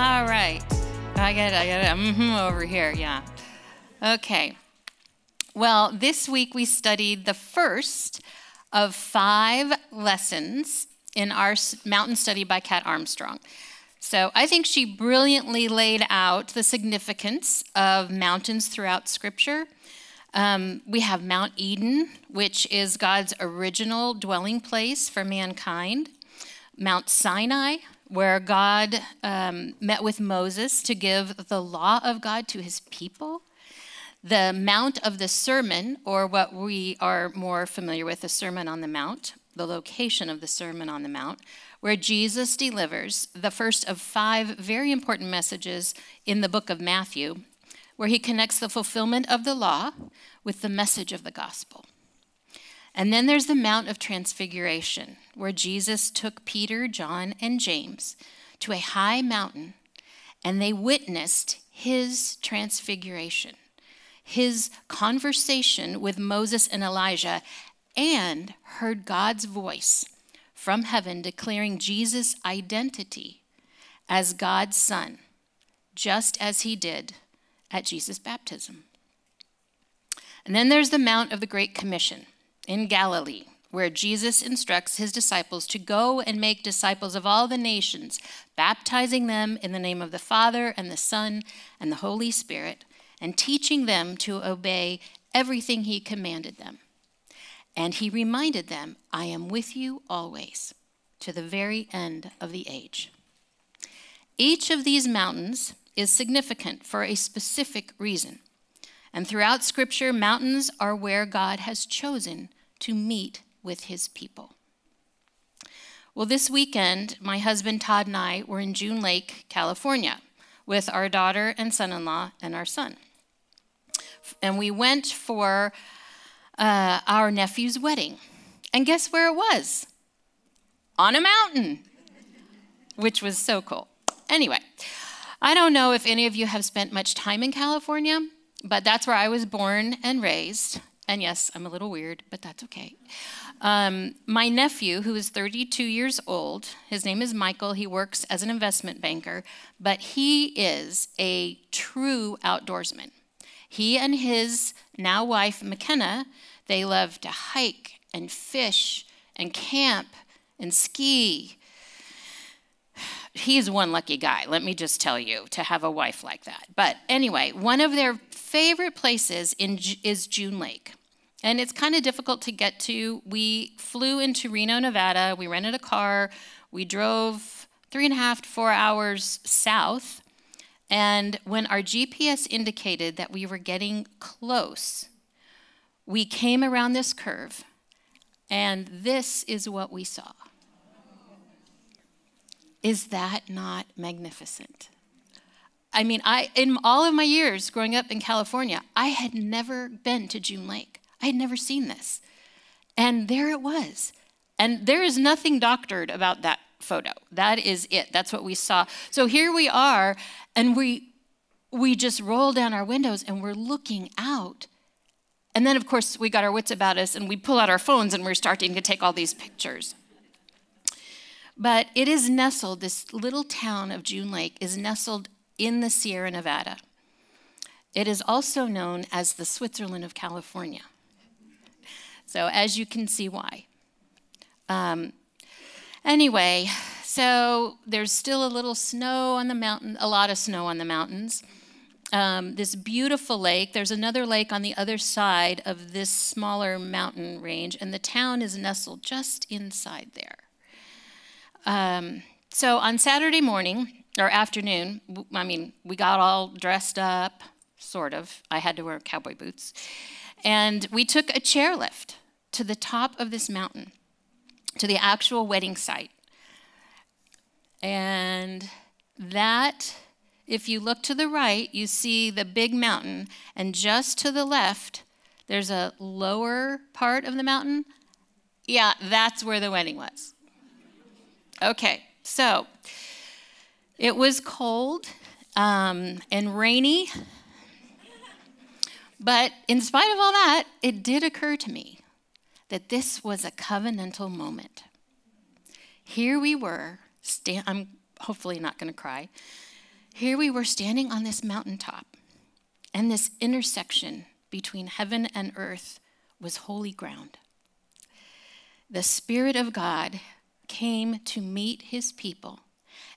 All right. I got it. I got it. Mm-hmm over here. Yeah. Okay. Well, this week we studied the first of five lessons in our mountain study by Kat Armstrong. So I think she brilliantly laid out the significance of mountains throughout Scripture. Um, we have Mount Eden, which is God's original dwelling place for mankind. Mount Sinai, where God um, met with Moses to give the law of God to his people the Mount of the Sermon, or what we are more familiar with, the Sermon on the Mount, the location of the Sermon on the Mount, where Jesus delivers the first of five very important messages in the book of Matthew, where he connects the fulfillment of the law with the message of the gospel. And then there's the Mount of Transfiguration, where Jesus took Peter, John, and James to a high mountain and they witnessed his transfiguration his conversation with Moses and Elijah and heard God's voice from heaven declaring Jesus' identity as God's Son, just as he did at Jesus' baptism. And then there's the Mount of the Great Commission in Galilee, where Jesus instructs his disciples to go and make disciples of all the nations, baptizing them in the name of the Father and the Son and the Holy Spirit and teaching them to obey everything he commanded them. And he reminded them, I am with you always, to the very end of the age. Each of these mountains is significant for a specific reason. And throughout Scripture, mountains are where God has chosen to meet with his people. Well, this weekend, my husband Todd and I were in June Lake, California, with our daughter and son in law and our son and we went for uh, our nephew's wedding. And guess where it was? On a mountain, which was so cool. Anyway, I don't know if any of you have spent much time in California, but that's where I was born and raised. And yes, I'm a little weird, but that's okay. Um, my nephew, who is 32 years old, his name is Michael. He works as an investment banker, but he is a true outdoorsman. He and his now wife, McKenna, they love to hike and fish and camp and ski. He's one lucky guy, let me just tell you, to have a wife like that. But anyway, one of their favorite places in, is June Lake. And it's kind of difficult to get to. We flew into Reno, Nevada. We rented a car. We drove three and a half to four hours south and when our GPS indicated that we were getting close, we came around this curve, and this is what we saw. Is that not magnificent? I mean, I in all of my years growing up in California, I had never been to June Lake. I had never seen this. And there it was. And there is nothing doctored about that photo. That is it. That's what we saw. So here we are, and we we just roll down our windows and we're looking out. And then, of course, we got our wits about us and we pull out our phones and we're starting to take all these pictures. But it is nestled, this little town of June Lake is nestled in the Sierra Nevada. It is also known as the Switzerland of California. So, as you can see why. Um, Anyway, so there's still a little snow on the mountain, a lot of snow on the mountains. Um, this beautiful lake. There's another lake on the other side of this smaller mountain range, and the town is nestled just inside there. Um, so on Saturday morning or afternoon, I mean, we got all dressed up, sort of. I had to wear cowboy boots. And we took a chairlift to the top of this mountain to the actual wedding site. And that, if you look to the right, you see the big mountain, and just to the left, there's a lower part of the mountain. Yeah, that's where the wedding was. Okay, so it was cold um, and rainy, but in spite of all that, it did occur to me that this was a covenantal moment. Here we were, stand, I'm hopefully not going to cry. Here we were standing on this mountaintop, and this intersection between heaven and earth was holy ground. The Spirit of God came to meet his people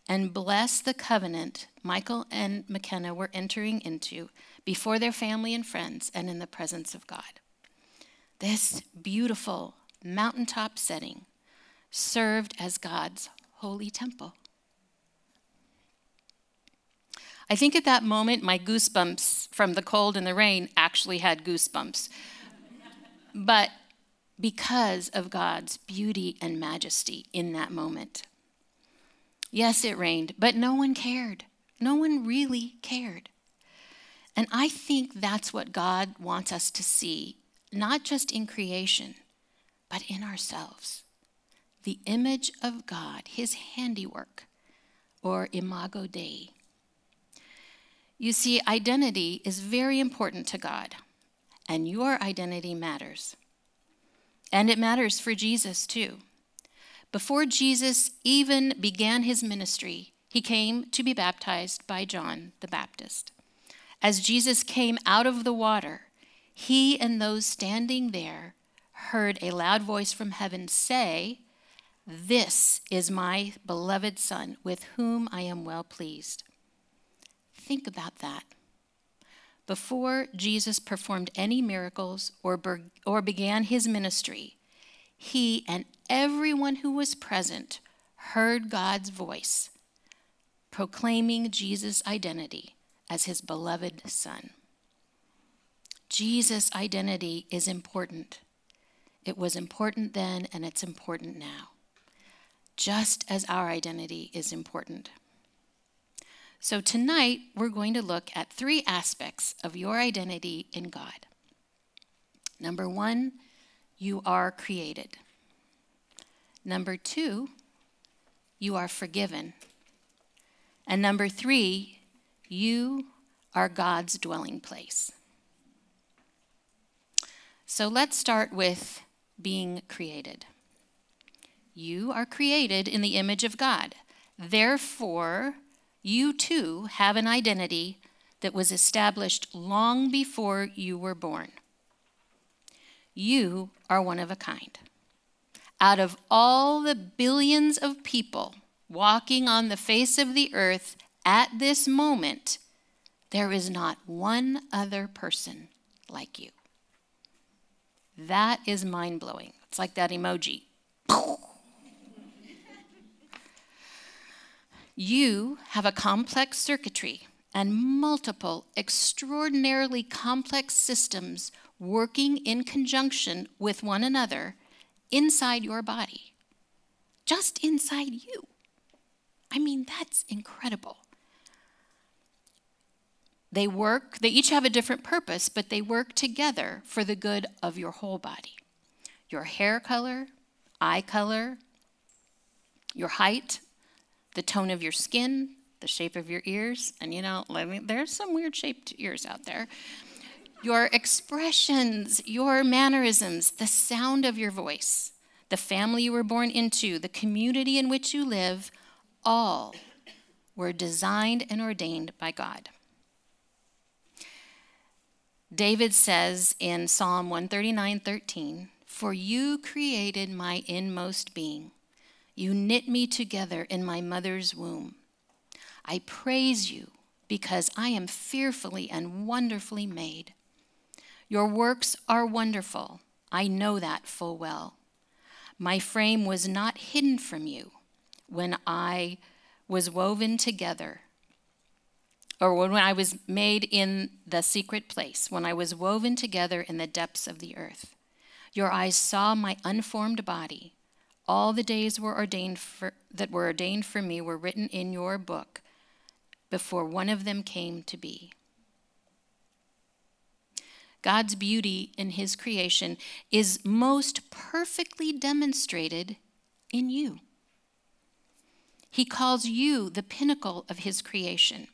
and bless the covenant Michael and McKenna were entering into before their family and friends and in the presence of God. This beautiful mountaintop setting served as God's holy temple. I think at that moment, my goosebumps from the cold and the rain actually had goosebumps. but because of God's beauty and majesty in that moment. Yes, it rained, but no one cared. No one really cared. And I think that's what God wants us to see, not just in creation, but in ourselves. The image of God, his handiwork, or imago Dei. You see, identity is very important to God, and your identity matters. And it matters for Jesus too. Before Jesus even began his ministry, he came to be baptized by John the Baptist. As Jesus came out of the water, he and those standing there heard a loud voice from heaven say, This is my beloved Son, with whom I am well pleased. Think about that. Before Jesus performed any miracles or, or began his ministry, he and everyone who was present heard God's voice proclaiming Jesus' identity as his beloved Son. Jesus' identity is important. It was important then, and it's important now, just as our identity is important. So, tonight we're going to look at three aspects of your identity in God. Number one, you are created. Number two, you are forgiven. And number three, you are God's dwelling place. So let's start with being created. You are created in the image of God. Therefore, you too have an identity that was established long before you were born. You are one of a kind. Out of all the billions of people walking on the face of the earth at this moment, there is not one other person like you. That is mind blowing. It's like that emoji. You have a complex circuitry and multiple extraordinarily complex systems working in conjunction with one another inside your body, just inside you. I mean, that's incredible. They work, they each have a different purpose, but they work together for the good of your whole body. Your hair color, eye color, your height, the tone of your skin, the shape of your ears, and you know, there's some weird shaped ears out there. Your expressions, your mannerisms, the sound of your voice, the family you were born into, the community in which you live, all were designed and ordained by God. David says in Psalm 139:13, "For you created my inmost being. You knit me together in my mother's womb. I praise you because I am fearfully and wonderfully made. Your works are wonderful. I know that full well. My frame was not hidden from you when I was woven together, or when I was made in the secret place, when I was woven together in the depths of the earth. Your eyes saw my unformed body. All the days were ordained for, that were ordained for me were written in your book before one of them came to be. God's beauty in his creation is most perfectly demonstrated in you. He calls you the pinnacle of his creation,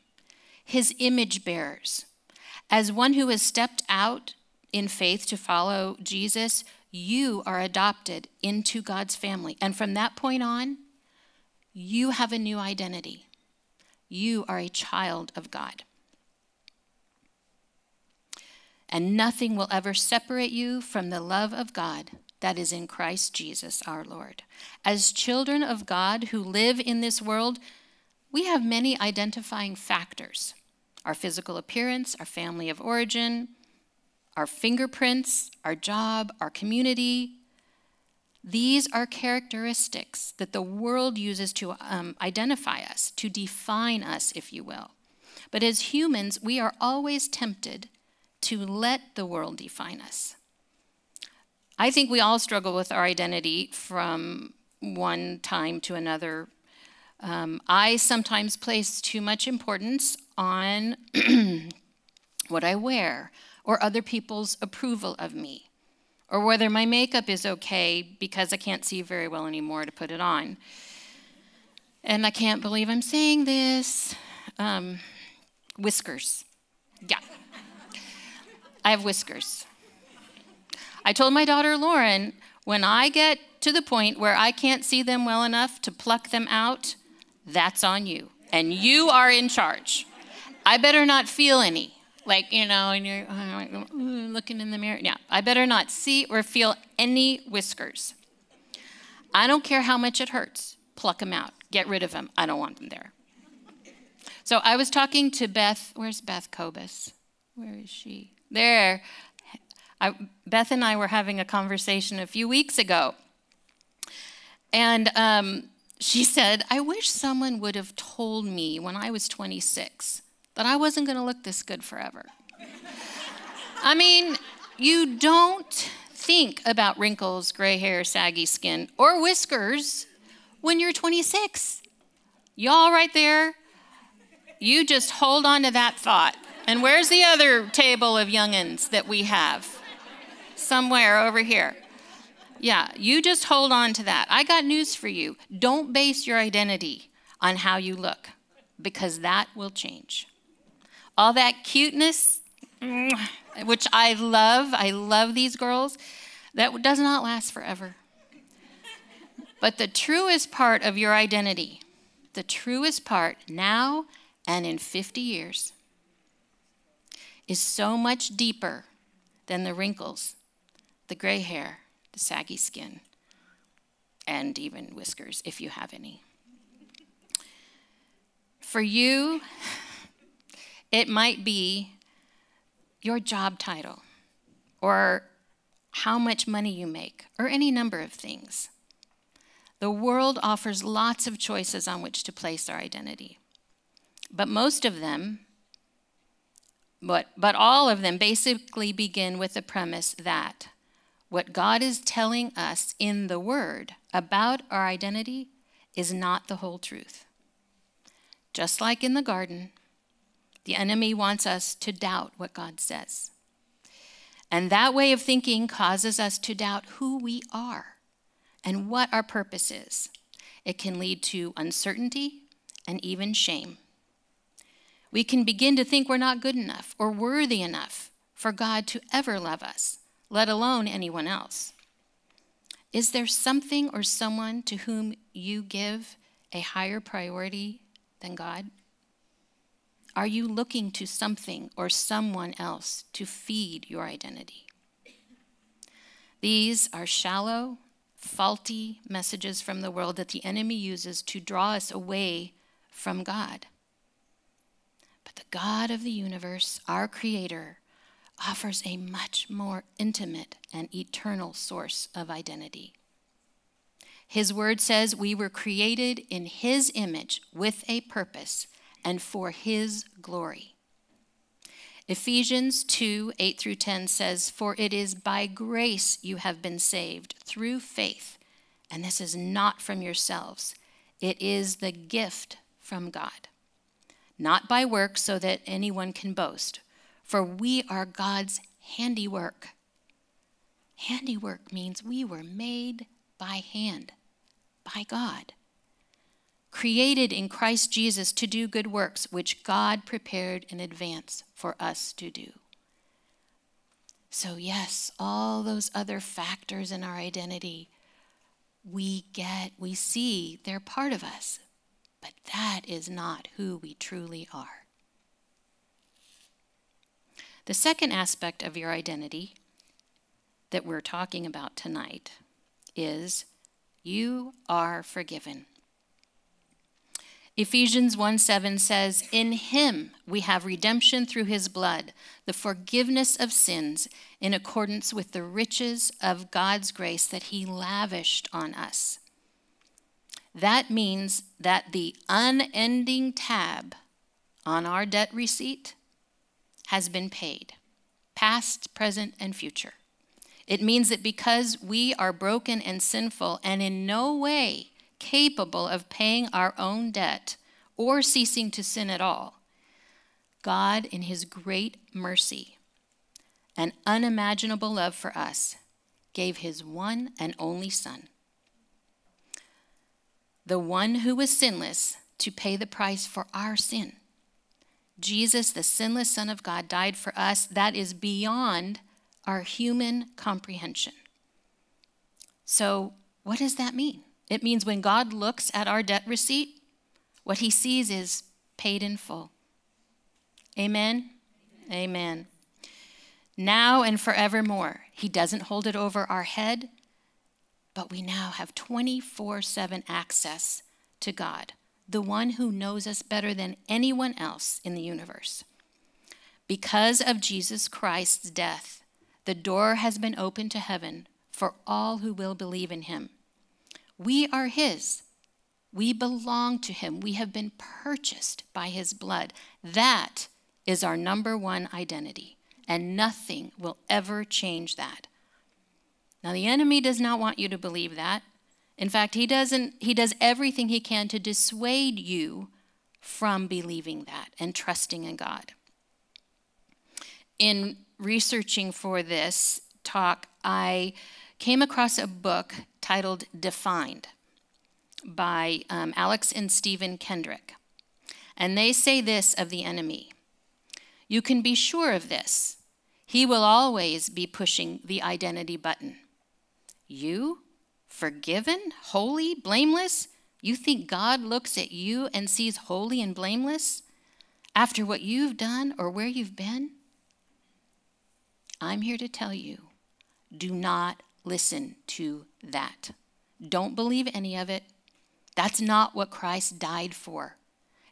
his image bearers. As one who has stepped out in faith to follow Jesus, you are adopted into God's family. And from that point on, you have a new identity. You are a child of God. And nothing will ever separate you from the love of God that is in Christ Jesus our Lord. As children of God who live in this world, we have many identifying factors our physical appearance, our family of origin, our fingerprints, our job, our community. These are characteristics that the world uses to um, identify us, to define us, if you will. But as humans, we are always tempted to let the world define us. I think we all struggle with our identity from one time to another. Um, I sometimes place too much importance on what I wear or other people's approval of me, or whether my makeup is okay because I can't see very well anymore to put it on. And I can't believe I'm saying this. Um, whiskers. Yeah. I have whiskers. I told my daughter Lauren, when I get to the point where I can't see them well enough to pluck them out, that's on you. And you are in charge. I better not feel any. Like, you know, and you're uh, looking in the mirror. Yeah, I better not see or feel any whiskers. I don't care how much it hurts. Pluck them out. Get rid of them. I don't want them there. So I was talking to Beth. Where's Beth Cobus? Where is she? There. I, Beth and I were having a conversation a few weeks ago. And um, she said, I wish someone would have told me when I was 26 that I wasn't going to look this good forever. I mean, you don't think about wrinkles, gray hair, saggy skin, or whiskers when you're 26. Y'all right there, you just hold on to that thought. And where's the other table of youngins that we have? somewhere over here. Yeah, you just hold on to that. I got news for you. Don't base your identity on how you look because that will change. All that cuteness, mm, which I love, I love these girls, that does not last forever. But the truest part of your identity, the truest part now and in 50 years, is so much deeper than the wrinkles the gray hair, the saggy skin, and even whiskers, if you have any. For you, it might be your job title, or how much money you make, or any number of things. The world offers lots of choices on which to place our identity. But most of them, but, but all of them basically begin with the premise that what God is telling us in the Word about our identity is not the whole truth. Just like in the garden, the enemy wants us to doubt what God says. And that way of thinking causes us to doubt who we are and what our purpose is. It can lead to uncertainty and even shame. We can begin to think we're not good enough or worthy enough for God to ever love us let alone anyone else. Is there something or someone to whom you give a higher priority than God? Are you looking to something or someone else to feed your identity? These are shallow, faulty messages from the world that the enemy uses to draw us away from God. But the God of the universe, our Creator, offers a much more intimate and eternal source of identity. His word says we were created in His image with a purpose and for His glory. Ephesians 2 8 through 10 says, For it is by grace you have been saved through faith, and this is not from yourselves, it is the gift from God, not by works so that anyone can boast for we are God's handiwork. Handiwork means we were made by hand, by God, created in Christ Jesus to do good works, which God prepared in advance for us to do. So, yes, all those other factors in our identity, we get, we see, they're part of us. But that is not who we truly are. The second aspect of your identity that we're talking about tonight is you are forgiven. Ephesians 1 7 says, In him we have redemption through his blood, the forgiveness of sins, in accordance with the riches of God's grace that he lavished on us. That means that the unending tab on our debt receipt has been paid, past, present, and future. It means that because we are broken and sinful and in no way capable of paying our own debt or ceasing to sin at all, God, in His great mercy and unimaginable love for us, gave His one and only Son, the one who was sinless, to pay the price for our sin. Jesus, the sinless Son of God, died for us. That is beyond our human comprehension. So, what does that mean? It means when God looks at our debt receipt, what he sees is paid in full. Amen? Amen. Amen. Now and forevermore. He doesn't hold it over our head, but we now have 24 7 access to God, the one who knows us better than anyone else in the universe. Because of Jesus Christ's death, the door has been opened to heaven for all who will believe in him. We are His. We belong to Him. We have been purchased by His blood. That is our number one identity, and nothing will ever change that. Now, the enemy does not want you to believe that. In fact, he doesn't he does everything he can to dissuade you from believing that and trusting in God. In researching for this talk, I came across a book titled Defined by um, Alex and Stephen Kendrick. And they say this of the enemy You can be sure of this. He will always be pushing the identity button. You, forgiven, holy, blameless? You think God looks at you and sees holy and blameless after what you've done or where you've been? I'm here to tell you do not listen to that. Don't believe any of it. That's not what Christ died for.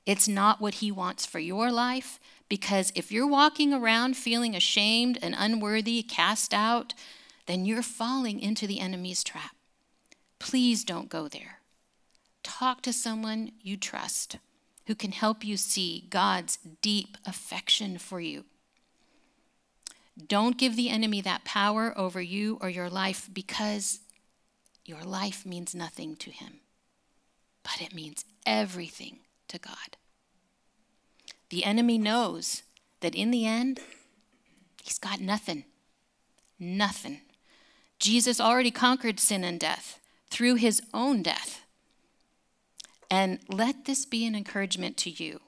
It's not what he wants for your life because if you're walking around feeling ashamed and unworthy, cast out, then you're falling into the enemy's trap. Please don't go there. Talk to someone you trust who can help you see God's deep affection for you. Don't give the enemy that power over you or your life because your life means nothing to him, but it means everything to God. The enemy knows that in the end, he's got nothing. Nothing. Jesus already conquered sin and death through his own death. And let this be an encouragement to you.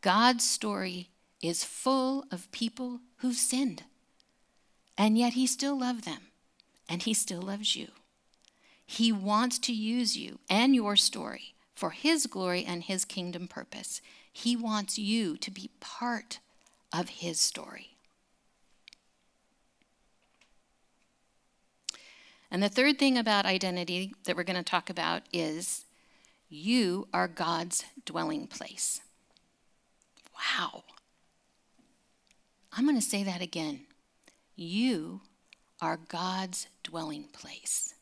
God's story is full of people who've sinned. And yet he still loved them, and he still loves you. He wants to use you and your story for his glory and his kingdom purpose. He wants you to be part of his story. And the third thing about identity that we're going to talk about is you are God's dwelling place. Wow. I'm going to say that again. You are God's dwelling place.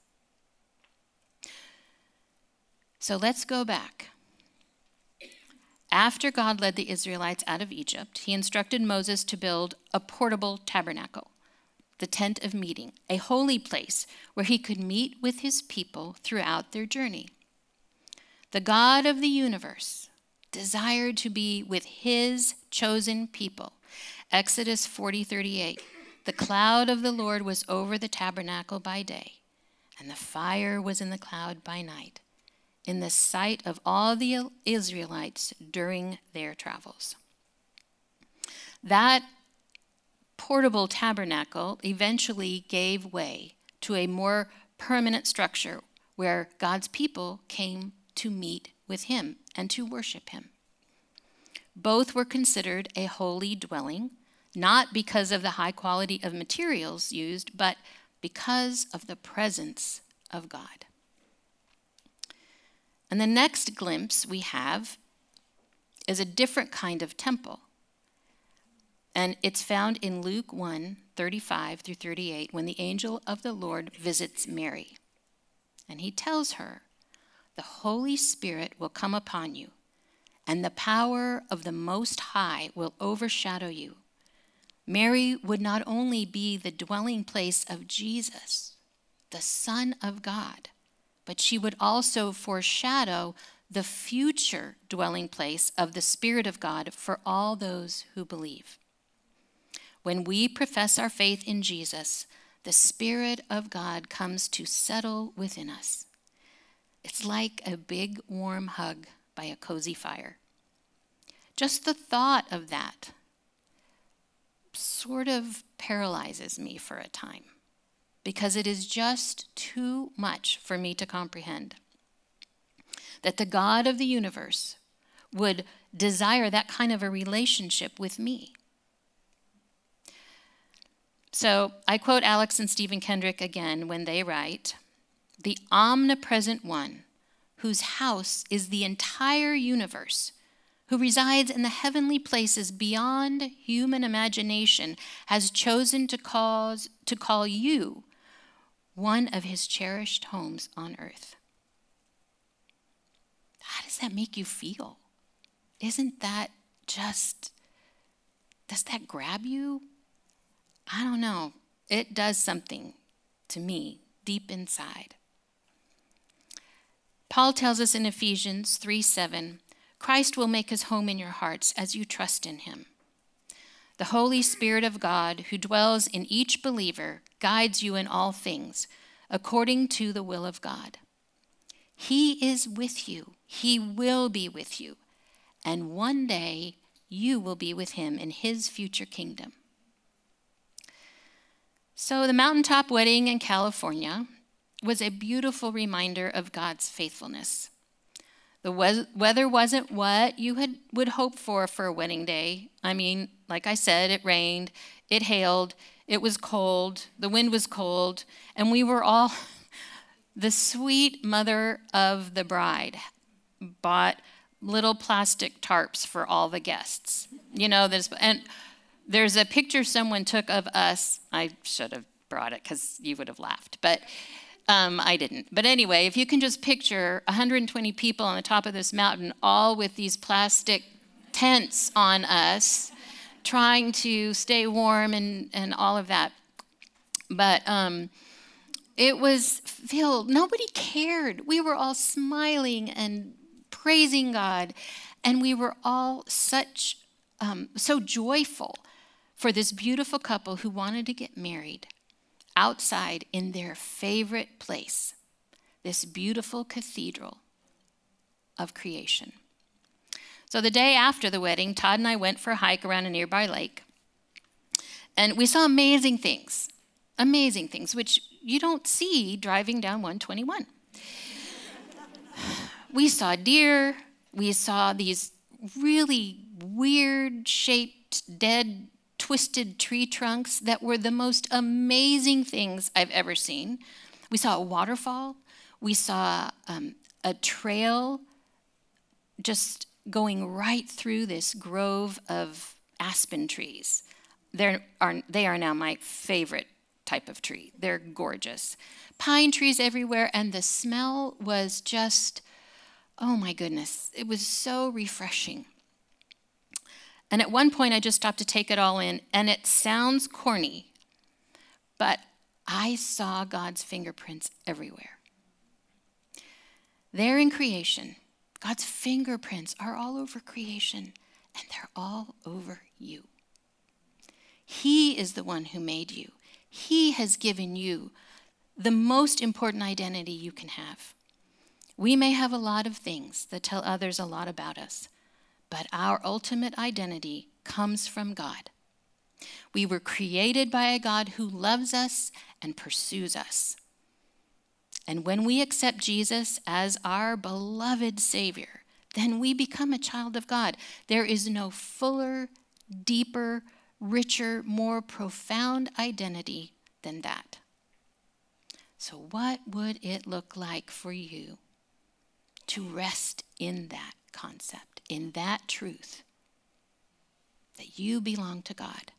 So let's go back. After God led the Israelites out of Egypt, he instructed Moses to build a portable tabernacle, the tent of meeting, a holy place where he could meet with his people throughout their journey. The God of the universe desired to be with his chosen people. Exodus 40:38. The cloud of the Lord was over the tabernacle by day, and the fire was in the cloud by night, in the sight of all the Israelites during their travels. That portable tabernacle eventually gave way to a more permanent structure where God's people came to meet with him and to worship him. Both were considered a holy dwelling, not because of the high quality of materials used, but because of the presence of God. And the next glimpse we have is a different kind of temple. And it's found in Luke 1 35 through 38 when the angel of the Lord visits Mary. And he tells her, The Holy Spirit will come upon you, and the power of the Most High will overshadow you. Mary would not only be the dwelling place of Jesus, the Son of God, but she would also foreshadow the future dwelling place of the Spirit of God for all those who believe. When we profess our faith in Jesus, the Spirit of God comes to settle within us. It's like a big warm hug by a cozy fire. Just the thought of that sort of paralyzes me for a time because it is just too much for me to comprehend. That the God of the universe would desire that kind of a relationship with me. So I quote Alex and Stephen Kendrick again when they write The omnipresent one, whose house is the entire universe, who resides in the heavenly places beyond human imagination, has chosen to, cause, to call you one of his cherished homes on earth. How does that make you feel? Isn't that just, does that grab you? I don't know. It does something to me deep inside. Paul tells us in Ephesians 3 7, Christ will make his home in your hearts as you trust in him. The Holy Spirit of God, who dwells in each believer, guides you in all things according to the will of God. He is with you, He will be with you, and one day you will be with Him in His future kingdom. So, the mountaintop wedding in California was a beautiful reminder of God's faithfulness. The we- weather wasn't what you had, would hope for for a wedding day. I mean, like I said, it rained, it hailed, it was cold, the wind was cold, and we were all, the sweet mother of the bride bought little plastic tarps for all the guests. You know, this, and there's a picture someone took of us. I should have brought it because you would have laughed, but um, I didn't. But anyway, if you can just picture 120 people on the top of this mountain, all with these plastic tents on us trying to stay warm and, and all of that. But um, it was filled, nobody cared. We were all smiling and praising God, and we were all such, um, so joyful for this beautiful couple who wanted to get married outside in their favorite place, this beautiful cathedral of creation. So the day after the wedding, Todd and I went for a hike around a nearby lake. And we saw amazing things, amazing things, which you don't see driving down 121. we saw deer, we saw these really weird shaped, dead, twisted tree trunks that were the most amazing things I've ever seen. We saw a waterfall, we saw um, a trail just going right through this grove of aspen trees. They're, are, they are now my favorite type of tree. They're gorgeous. Pine trees everywhere, and the smell was just, oh my goodness, it was so refreshing. And at one point, I just stopped to take it all in, and it sounds corny, but I saw God's fingerprints everywhere. There in creation, God's fingerprints are all over creation, and they're all over you. He is the one who made you. He has given you the most important identity you can have. We may have a lot of things that tell others a lot about us, but our ultimate identity comes from God. We were created by a God who loves us and pursues us. And when we accept Jesus as our beloved Savior, then we become a child of God. There is no fuller, deeper, richer, more profound identity than that. So, what would it look like for you to rest in that concept, in that truth, that you belong to God?